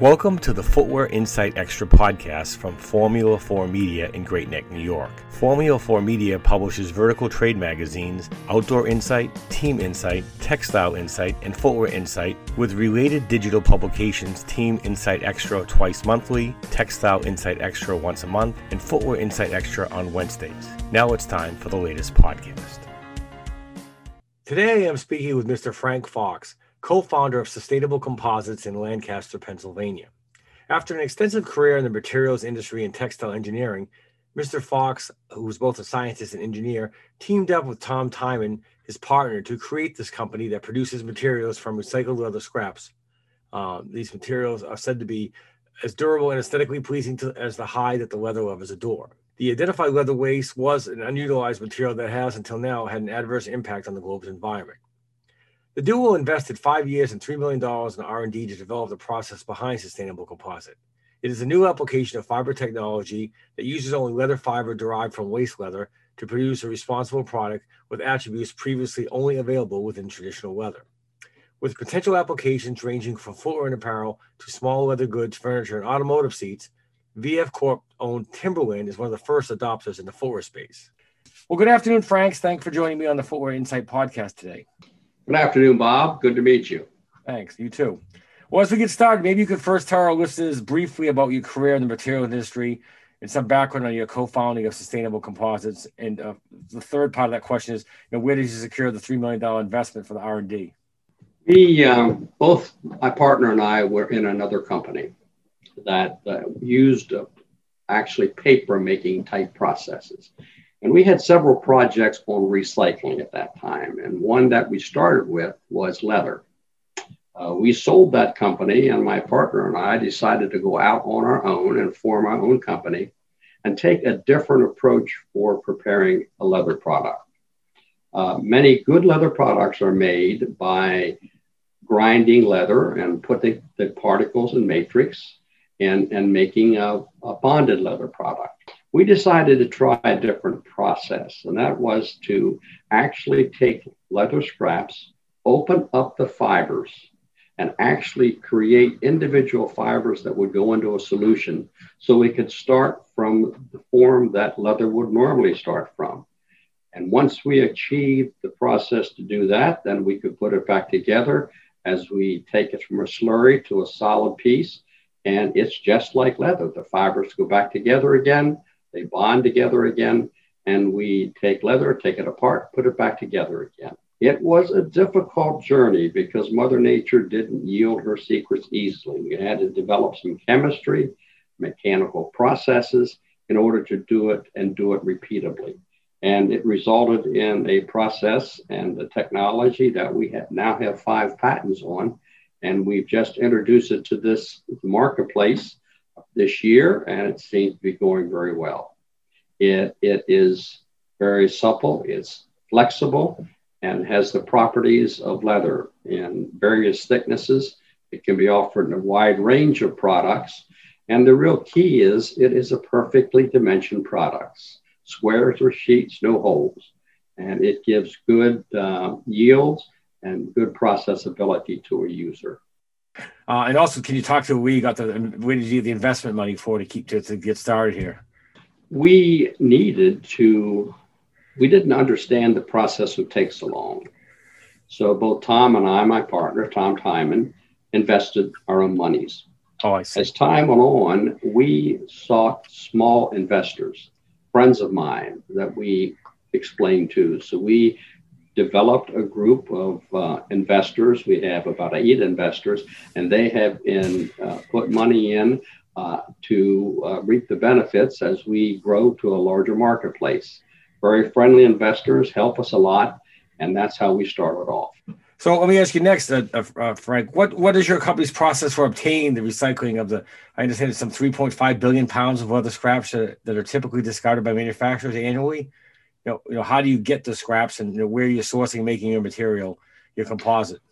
Welcome to the Footwear Insight Extra podcast from Formula 4 Media in Great Neck, New York. Formula 4 Media publishes vertical trade magazines, Outdoor Insight, Team Insight, Textile Insight, and Footwear Insight, with related digital publications Team Insight Extra twice monthly, Textile Insight Extra once a month, and Footwear Insight Extra on Wednesdays. Now it's time for the latest podcast. Today I'm speaking with Mr. Frank Fox co founder of Sustainable Composites in Lancaster, Pennsylvania. After an extensive career in the materials industry and textile engineering, Mr. Fox, who was both a scientist and engineer, teamed up with Tom Timon, his partner, to create this company that produces materials from recycled leather scraps. Uh, these materials are said to be as durable and aesthetically pleasing to, as the hide that the leather lovers adore. The identified leather waste was an unutilized material that has, until now, had an adverse impact on the globe's environment. The duo invested five years and $3 million in R&D to develop the process behind sustainable composite. It is a new application of fiber technology that uses only leather fiber derived from waste leather to produce a responsible product with attributes previously only available within traditional leather. With potential applications ranging from footwear and apparel to small leather goods, furniture, and automotive seats, VF Corp owned Timberland is one of the first adopters in the footwear space. Well, good afternoon, Franks. Thanks for joining me on the Footwear Insight podcast today. Good afternoon, Bob. Good to meet you. Thanks. You too. Well, as we get started, maybe you could first tell our listeners briefly about your career in the material industry and some background on your co-founding of Sustainable Composites. And uh, the third part of that question is, you know, where did you secure the three million dollar investment for the R and D? We um, both, my partner and I, were in another company that uh, used uh, actually paper making type processes. And we had several projects on recycling at that time. And one that we started with was leather. Uh, we sold that company, and my partner and I decided to go out on our own and form our own company and take a different approach for preparing a leather product. Uh, many good leather products are made by grinding leather and putting the particles in matrix and, and making a, a bonded leather product we decided to try a different process, and that was to actually take leather scraps, open up the fibers, and actually create individual fibers that would go into a solution so we could start from the form that leather would normally start from. And once we achieved the process to do that, then we could put it back together as we take it from a slurry to a solid piece. And it's just like leather. The fibers go back together again they bond together again, and we take leather, take it apart, put it back together again. It was a difficult journey because Mother Nature didn't yield her secrets easily. We had to develop some chemistry, mechanical processes in order to do it and do it repeatably. And it resulted in a process and a technology that we have now have five patents on. And we've just introduced it to this marketplace this year, and it seems to be going very well. It, it is very supple, it's flexible, and has the properties of leather in various thicknesses. It can be offered in a wide range of products. And the real key is it is a perfectly dimensioned product, squares or sheets, no holes. And it gives good uh, yields and good processability to a user. Uh, and also, can you talk to where you got the where did you get the investment money for to keep to, to get started here? We needed to. We didn't understand the process would take so long. So both Tom and I, my partner Tom Timon, invested our own monies. Oh, I see. As time went on, we sought small investors, friends of mine that we explained to. So we developed a group of uh, investors. We have about eight investors, and they have in, uh, put money in uh, to uh, reap the benefits as we grow to a larger marketplace. Very friendly investors help us a lot, and that's how we started off. So let me ask you next, uh, uh, Frank. What what is your company's process for obtaining the recycling of the? I understand it's some 3.5 billion pounds of other scraps that, that are typically discarded by manufacturers annually you know, you know, how do you get the scraps and you know, where you're sourcing, making your material, your composite?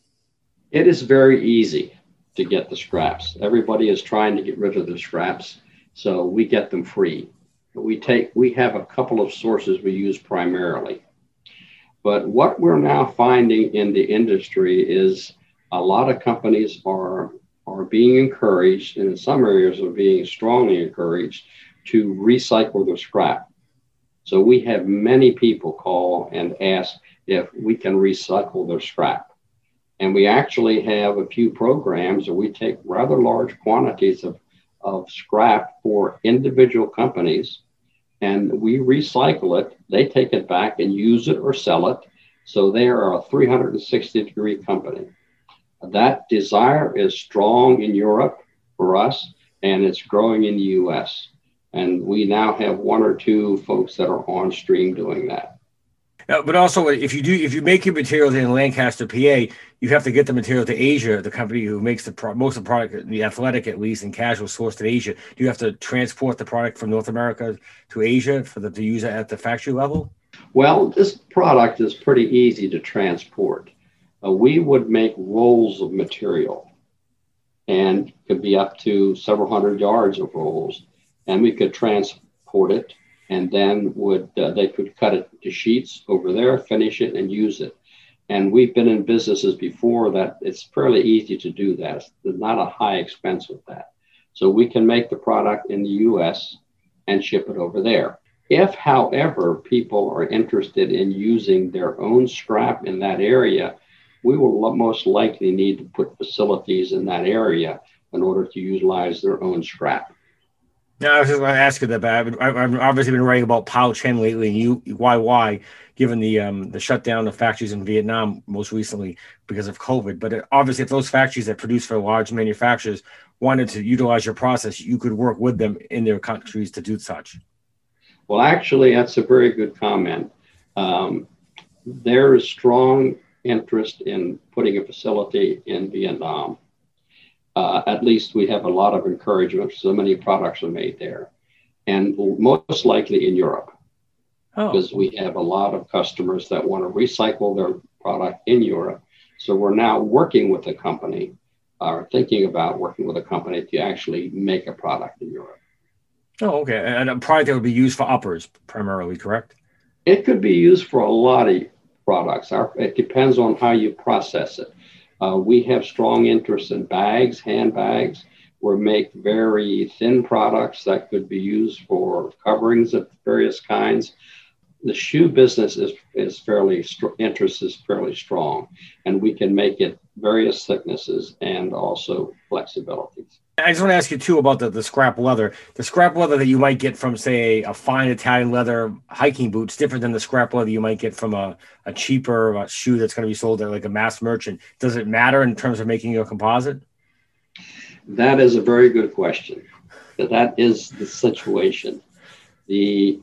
It is very easy to get the scraps. Everybody is trying to get rid of the scraps, so we get them free. We take, we have a couple of sources we use primarily. But what we're now finding in the industry is a lot of companies are are being encouraged, and in some areas are being strongly encouraged to recycle their scrap. So we have many people call and ask if we can recycle their scrap. And we actually have a few programs where we take rather large quantities of, of scrap for individual companies and we recycle it. They take it back and use it or sell it. So they are a 360 degree company. That desire is strong in Europe for us, and it's growing in the US. And we now have one or two folks that are on stream doing that. Uh, but also, if you do, if you make your materials in Lancaster, PA, you have to get the material to Asia. The company who makes the pro- most of the product, the athletic at least, and casual sourced in Asia. Do you have to transport the product from North America to Asia for the to use it at the factory level? Well, this product is pretty easy to transport. Uh, we would make rolls of material, and could be up to several hundred yards of rolls, and we could transport it and then would uh, they could cut it to sheets over there, finish it, and use it. And we've been in businesses before that it's fairly easy to do that. There's not a high expense with that. So we can make the product in the US and ship it over there. If, however, people are interested in using their own scrap in that area, we will most likely need to put facilities in that area in order to utilize their own scrap. No, I was just going to ask you that. But I've, I've obviously been writing about Pou Chen lately, and you why why given the um, the shutdown of factories in Vietnam most recently because of COVID. But it, obviously, if those factories that produce for large manufacturers wanted to utilize your process, you could work with them in their countries to do such. Well, actually, that's a very good comment. Um, there is strong interest in putting a facility in Vietnam uh, at least we have a lot of encouragement. So many products are made there, and most likely in Europe, oh. because we have a lot of customers that want to recycle their product in Europe. So we're now working with a company, or thinking about working with a company to actually make a product in Europe. Oh, okay. And a product that would be used for uppers primarily, correct? It could be used for a lot of products. It depends on how you process it. Uh, we have strong interest in bags, handbags. We make very thin products that could be used for coverings of various kinds. The shoe business is, is fairly, interest is fairly strong, and we can make it various thicknesses and also flexibilities. I just want to ask you too about the, the scrap leather. The scrap leather that you might get from, say, a fine Italian leather hiking boots, different than the scrap leather you might get from a, a cheaper a shoe that's going to be sold at like a mass merchant. Does it matter in terms of making a composite? That is a very good question. That is the situation. The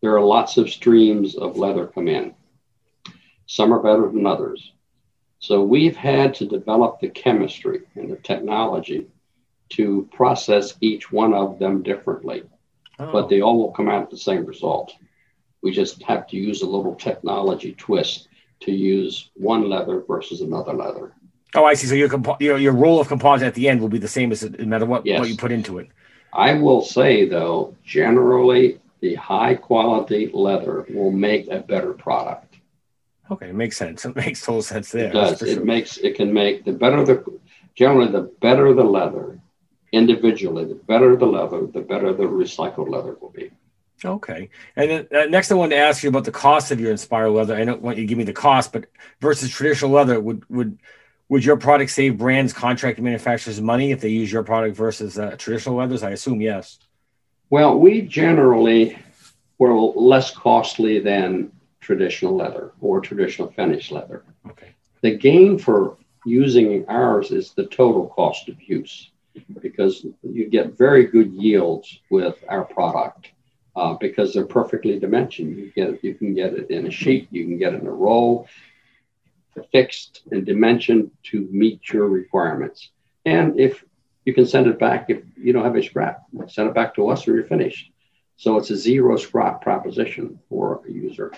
there are lots of streams of leather come in. Some are better than others. So we've had to develop the chemistry and the technology to process each one of them differently, oh. but they all will come out the same result. We just have to use a little technology twist to use one leather versus another leather. Oh, I see. So your compo- your, your roll of composite at the end will be the same as it no matter what, yes. what you put into it. I will say though, generally the high quality leather will make a better product. Okay, it makes sense. It makes total sense there. It does. It sure. makes it can make the better the generally the better the leather, individually, the better the leather, the better the recycled leather will be. Okay. And then uh, next, I wanted to ask you about the cost of your Inspire leather. I don't want you to give me the cost, but versus traditional leather, would would would your product save brands, contract manufacturers money if they use your product versus uh, traditional leathers? I assume yes. Well, we generally were less costly than traditional leather or traditional finished leather. Okay. The gain for using ours is the total cost of use because you get very good yields with our product uh, because they're perfectly dimensioned. You get you can get it in a sheet, you can get it in a roll, fixed and dimensioned to meet your requirements. And if you can send it back if you don't have a scrap, send it back to us or you're finished. So it's a zero scrap proposition for a user.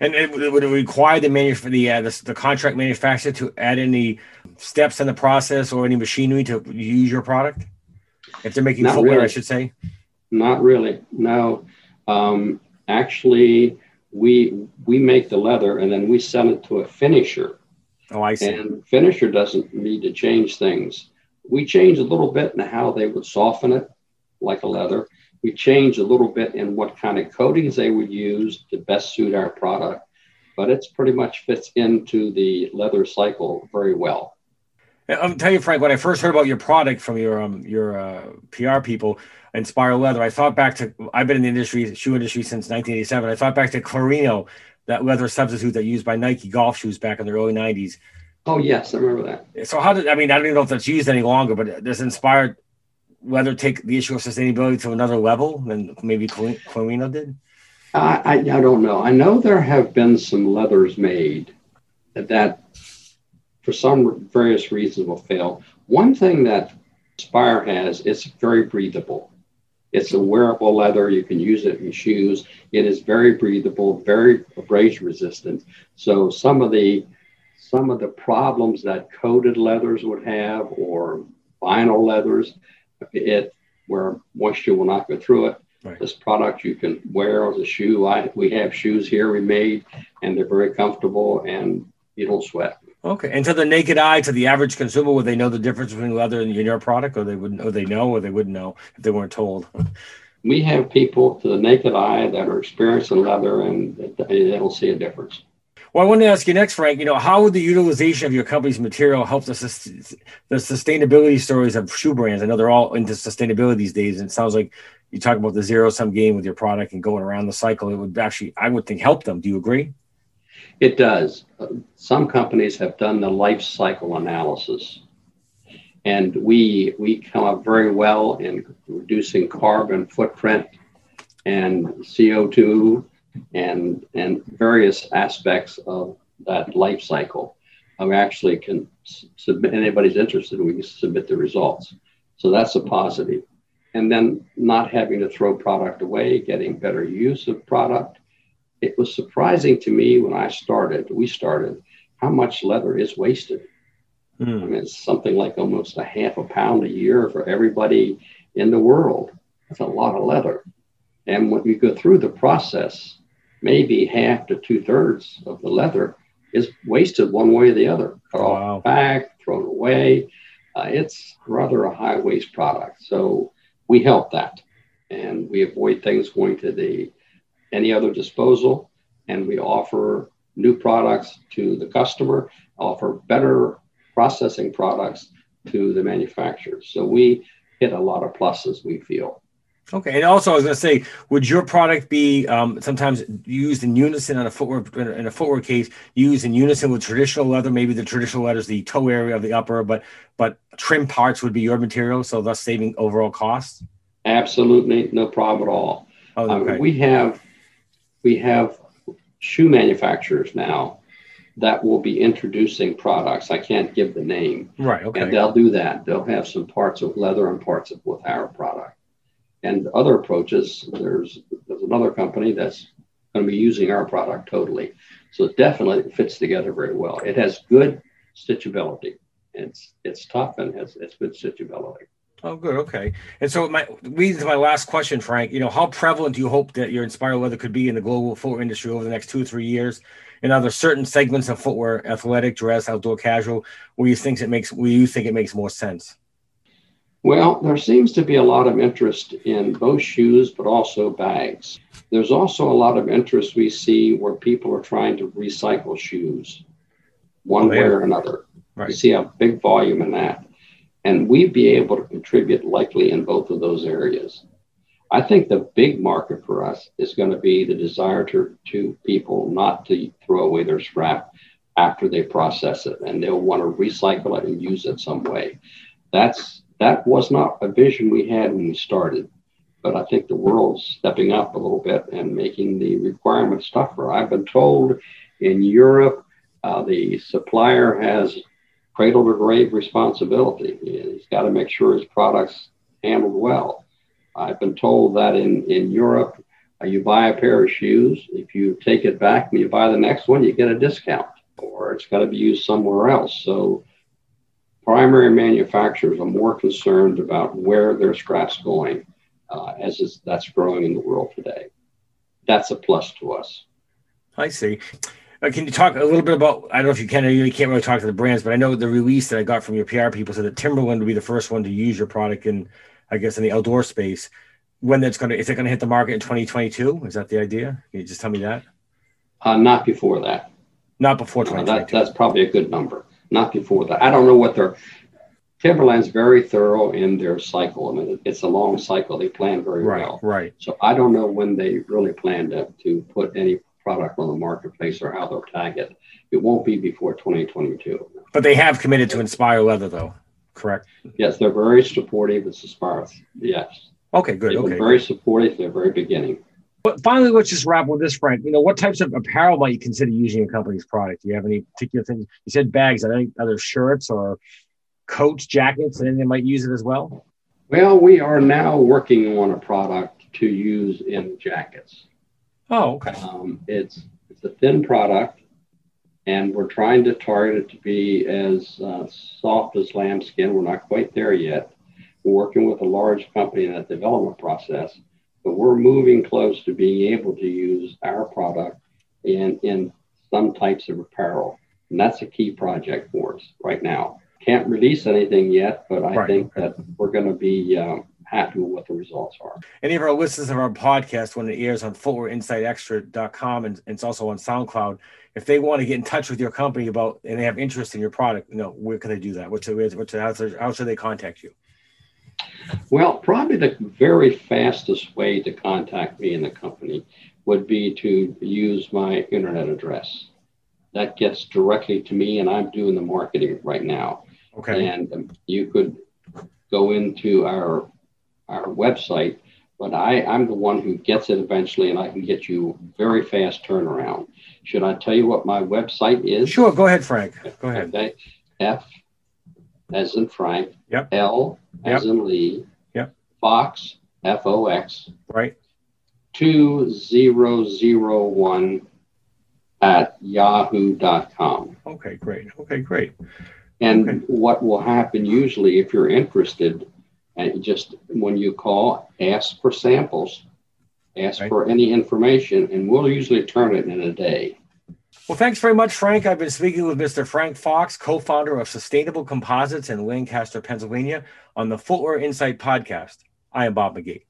And it, would it require the manuf- the, uh, the, the contract manufacturer to add any steps in the process or any machinery to use your product? If they're making Not footwear, really. I should say. Not really. No. Um, actually, we we make the leather and then we sell it to a finisher. Oh, I see. And finisher doesn't need to change things. We changed a little bit in how they would soften it like a leather. We changed a little bit in what kind of coatings they would use to best suit our product, but it's pretty much fits into the leather cycle very well. I'm telling you, Frank, when I first heard about your product from your um, your uh, PR people, Inspire Leather, I thought back to I've been in the industry, shoe industry since 1987. I thought back to Clarino, that leather substitute that used by Nike golf shoes back in the early 90s. Oh yes, I remember that. So how did I mean? I don't even know if that's used any longer, but does Inspired Leather take the issue of sustainability to another level than maybe Clarino did? I, I, I don't know. I know there have been some leathers made that, for some various reasons, will fail. One thing that Spire has, it's very breathable. It's a wearable leather. You can use it in shoes. It is very breathable, very abrasion resistant. So some of the some of the problems that coated leathers would have or vinyl leathers, it where moisture will not go through it. Right. This product you can wear as a shoe. I, we have shoes here we made, and they're very comfortable, and you don't sweat. Okay, and to the naked eye, to the average consumer, would they know the difference between leather and your product, or they wouldn't, or they know, or they wouldn't know if they weren't told? We have people to the naked eye that are experienced in leather, and they don't see a difference. Well, I want to ask you next, Frank. You know, how would the utilization of your company's material help the, the sustainability stories of shoe brands? I know they're all into sustainability these days, and it sounds like you talk about the zero sum game with your product and going around the cycle. It would actually, I would think, help them. Do you agree? It does. Some companies have done the life cycle analysis, and we we come up very well in reducing carbon footprint and CO2 and and various aspects of that life cycle. I actually can submit anybody's interested. We can submit the results. So that's a positive. And then not having to throw product away, getting better use of product. It was surprising to me when I started. We started how much leather is wasted. Mm. I mean, it's something like almost a half a pound a year for everybody in the world. That's a lot of leather. And when you go through the process, maybe half to two thirds of the leather is wasted one way or the other, cut wow. off back, thrown away. Uh, it's rather a high waste product. So we help that. And we avoid things going to the any other disposal. And we offer new products to the customer, offer better processing products to the manufacturers. So we hit a lot of pluses, we feel. Okay, and also I was going to say, would your product be um, sometimes used in unison on a footwear in a footwear case, used in unison with traditional leather? Maybe the traditional leather is the toe area of the upper, but but trim parts would be your material, so thus saving overall costs. Absolutely, no problem at all. Oh, okay. um, we have we have shoe manufacturers now that will be introducing products. I can't give the name, right? Okay, and they'll do that. They'll have some parts of leather and parts of with our product and other approaches. There's there's another company that's going to be using our product totally. So it definitely fits together very well. It has good stitchability. It's it's tough and has it's good stitchability. Oh, good. Okay. And so my leads to my last question, Frank. You know, how prevalent do you hope that your Inspire Leather could be in the global footwear industry over the next two or three years? And are there certain segments of footwear, athletic, dress, outdoor, casual, where you think it makes where you think it makes more sense? Well, there seems to be a lot of interest in both shoes, but also bags. There's also a lot of interest we see where people are trying to recycle shoes one oh, way or another. Right. You see a big volume in that. And we'd be able to contribute likely in both of those areas. I think the big market for us is going to be the desire to, to people not to throw away their scrap after they process it and they'll want to recycle it and use it some way. That's that was not a vision we had when we started. But I think the world's stepping up a little bit and making the requirements tougher. I've been told in Europe, uh, the supplier has cradle to grave responsibility. He's got to make sure his products handled well. I've been told that in, in Europe, uh, you buy a pair of shoes. If you take it back and you buy the next one, you get a discount, or it's got to be used somewhere else. So primary manufacturers are more concerned about where their scrap's going uh, as is, that's growing in the world today. That's a plus to us. I see. Uh, can you talk a little bit about? I don't know if you can. You can't really talk to the brands, but I know the release that I got from your PR people said that Timberland would be the first one to use your product in, I guess, in the outdoor space. When that's going to is it going to hit the market in 2022? Is that the idea? Can you just tell me that? Uh, not before that. Not before Uh, 2022. that, that's probably a good number. Not before that. I don't know what their Timberland's very thorough in their cycle. I mean, it's a long cycle. They plan very right, well. right. So I don't know when they really plan to, to put any product on the marketplace or how they'll tag it. It won't be before 2022. But they have committed to Inspire Leather, though. Correct. Yes, they're very supportive. It's Aspire. Yes. Okay, good. They've Okay. very supportive from the very beginning. But finally, let's just wrap with this, Frank. You know, what types of apparel might you consider using your company's product? Do you have any particular things? You said bags. Are there other shirts or coats, jackets, and they might use it as well? Well, we are now working on a product to use in jackets. Oh, okay. Um, it's it's a thin product, and we're trying to target it to be as uh, soft as lambskin. We're not quite there yet. We're working with a large company in that development process, but we're moving close to being able to use our product in in some types of apparel, and that's a key project for us right now. Can't release anything yet, but I Right. think that we're going to be um, happy with what the results are. Any of our listeners of our podcast, when it airs on footwearinsightextra.com and, and it's also on SoundCloud, if they want to get in touch with your company about and they have interest in your product, you know, where can they do that? What's the, what's how, how should they contact you? Well, probably the very fastest way to contact me in the company would be to use my internet address. That gets directly to me, and I'm doing the marketing right now. Okay. And um, you could go into our our website, but I, I'm the one who gets it eventually, and I can get you very fast turnaround. Should I tell you what my website is? Sure. Go ahead, Frank. Go ahead. Okay. F as in Frank. Yep. L as in Lee. Yep. Fox F O X Right. two zero zero one at yahoo.com. Okay. Great. Okay. Great. And Okay. what will happen usually if you're interested, and just when you call, ask for samples, ask Right. for any information, and we'll usually turn it in a day. Well, thanks very much, Frank. I've been speaking with Mr. Frank Fox, co founder of Sustainable Composites in Lancaster, Pennsylvania, on the Footwear Insight podcast. I am Bob McGee.